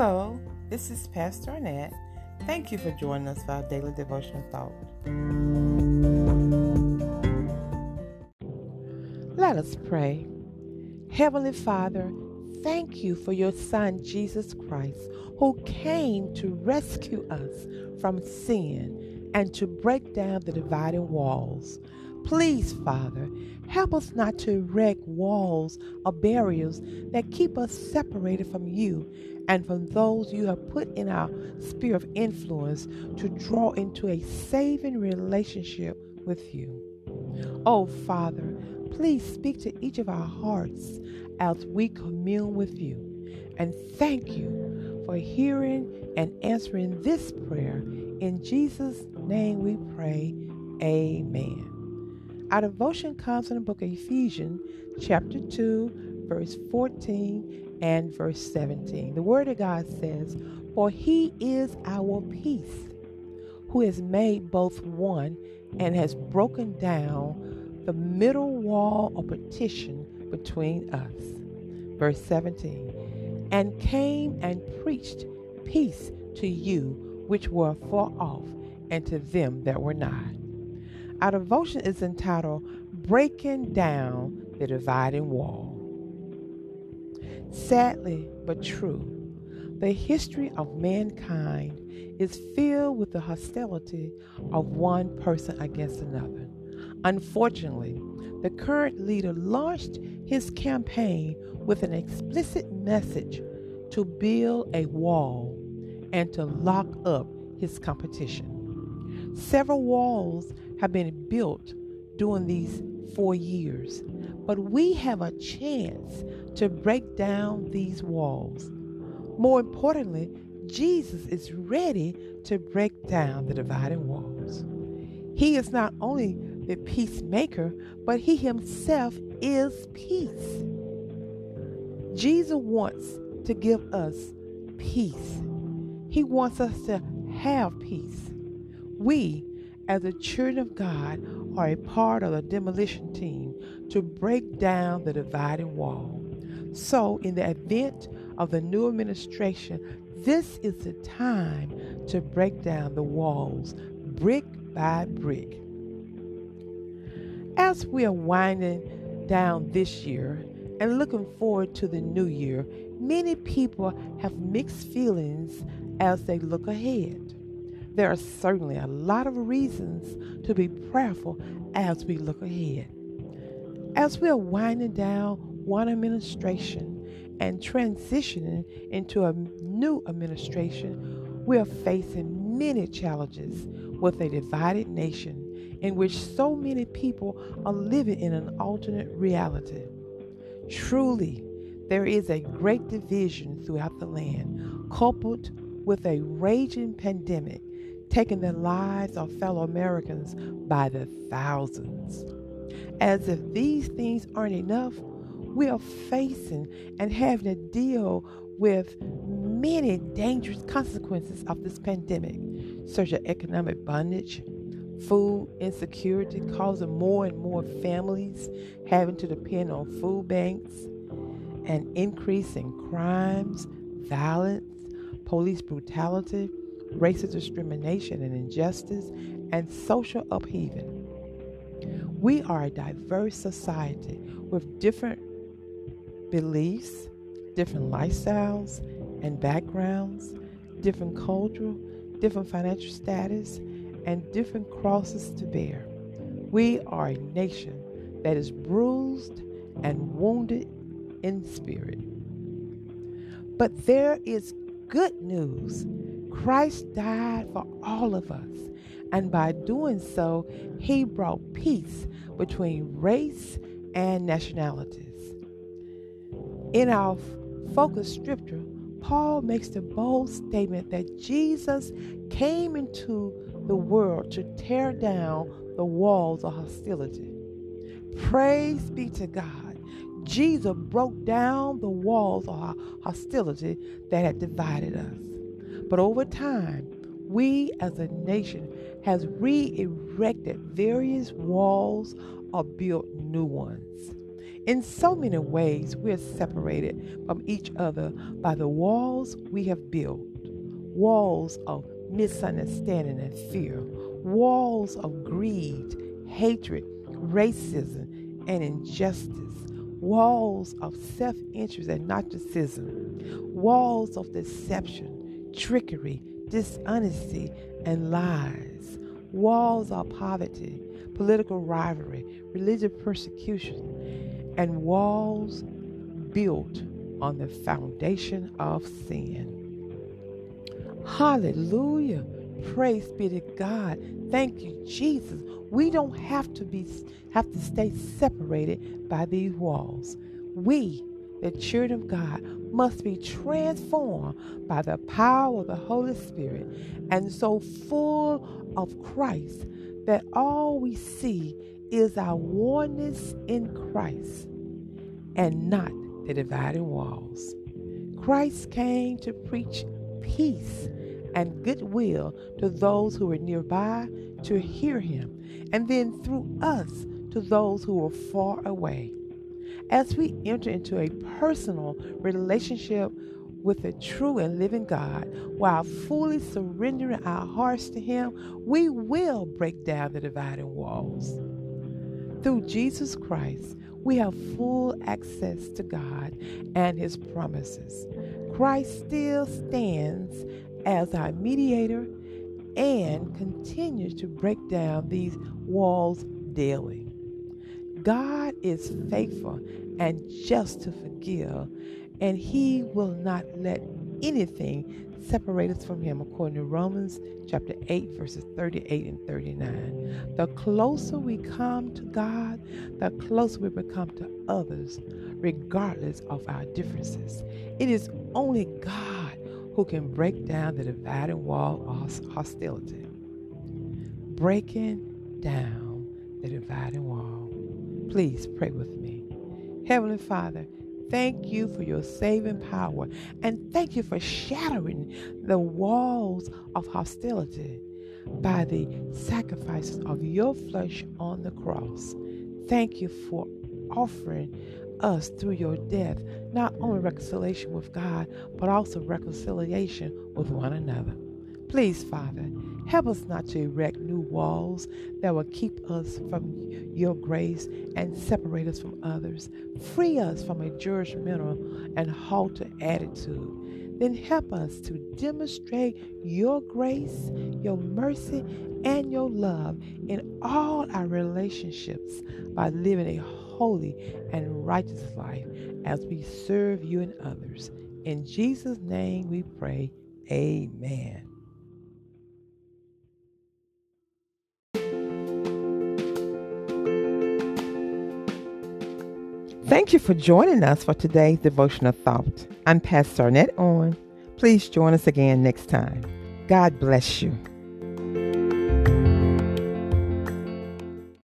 Hello, this is Pastor Annette. Thank you for joining us for our daily devotional thought. Let us pray. Heavenly Father, thank you for your Son, Jesus Christ, who came to rescue us from sin and to break down the dividing walls. Please, Father, help us not to erect walls or barriers that keep us separated from you and from those you have put in our sphere of influence to draw into a saving relationship with you. Oh, Father, please speak to each of our hearts as we commune with you. And thank you for hearing and answering this prayer. In Jesus' name we pray. Amen. Our devotion comes from the book of Ephesians, chapter 2, verse 14 and verse 17. The Word of God says, For he is our peace, who has made both one and has broken down the middle wall of partition between us. Verse 17. And came and preached peace to you which were far off, and to them that were nigh. Our devotion is entitled Breaking Down the Dividing Wall. Sadly but true, the history of mankind is filled with the hostility of one person against another. Unfortunately, the current leader launched his campaign with an explicit message to build a wall and to lock up his competition. Several walls have been built during these four years, but we have a chance to break down these walls. More importantly, Jesus is ready to break down the dividing walls. He is not only the peacemaker, but he himself is peace. Jesus wants to give us peace. He wants us to have peace. We, as the children of God, are a part of the demolition team to break down the dividing wall. So, in the event of the new administration, this is the time to break down the walls brick by brick. As we are winding down this year and looking forward to the new year, many people have mixed feelings as they look ahead. There are certainly a lot of reasons to be prayerful as we look ahead. As we are winding down one administration and transitioning into a new administration, we are facing many challenges with a divided nation in which so many people are living in an alternate reality. Truly, there is a great division throughout the land, coupled with a raging pandemic taking the lives of fellow Americans by the thousands. As if these things aren't enough, we are facing and having to deal with many dangerous consequences of this pandemic, such as economic bondage, food insecurity, causing more and more families having to depend on food banks, an increase in crimes, violence, police brutality, racist discrimination and injustice, and social upheaval. We are a diverse society with different beliefs, different lifestyles and backgrounds, different cultural, different financial status, and different crosses to bear. We are a nation that is bruised and wounded in spirit. But there is good news Christ died for all of us, and by doing so, he brought peace between race and nationalities. In our focus scripture, Paul makes the bold statement that Jesus came into the world to tear down the walls of hostility. Praise be to God. Jesus broke down the walls of hostility that had divided us. But over time, we as a nation has re-erected various walls or built new ones. In so many ways, we're separated from each other by the walls we have built. Walls of misunderstanding and fear, walls of greed, hatred, racism, and injustice, walls of self interest and narcissism, walls of deception, trickery, dishonesty, and lies, walls of poverty, political rivalry, religious persecution, and walls built on the foundation of sin. Hallelujah. Praise be to God. Thank you, Jesus. We don't have to be have to stay separated by these walls. We, the children of God, must be transformed by the power of the Holy Spirit and so full of Christ that all we see is our oneness in Christ and not the dividing walls. Christ came to preach peace and goodwill to those who were nearby to hear him, and then through us to those who were far away. As we enter into a personal relationship with the true and living God while fully surrendering our hearts to Him, we will break down the dividing walls. Through Jesus Christ, we have full access to God and His promises. Christ still stands as our mediator and continues to break down these walls daily. God is faithful and just to forgive, and He will not let anything separate us from Him, according to Romans chapter 8, verses 38 and 39. The closer we come to God, the closer we become to others, regardless of our differences. It is only God who can break down the dividing wall of hostility. Breaking down the dividing wall. Please pray with me. Heavenly Father, thank you for your saving power and thank you for shattering the walls of hostility by the sacrifices of your flesh on the cross. Thank you for offering us through your death not only reconciliation with God, but also reconciliation with one another. Please, Father, help us not to erect new walls that will keep us from your grace and separate us from others. Free us from a judgmental and halter attitude. Then help us to demonstrate your grace, your mercy, and your love in all our relationships by living a holy and righteous life as we serve you and others. In Jesus' name we pray. Amen. Thank you for joining us for today's devotional thought. I'm Pastor Arnett On. Please join us again next time. God bless you.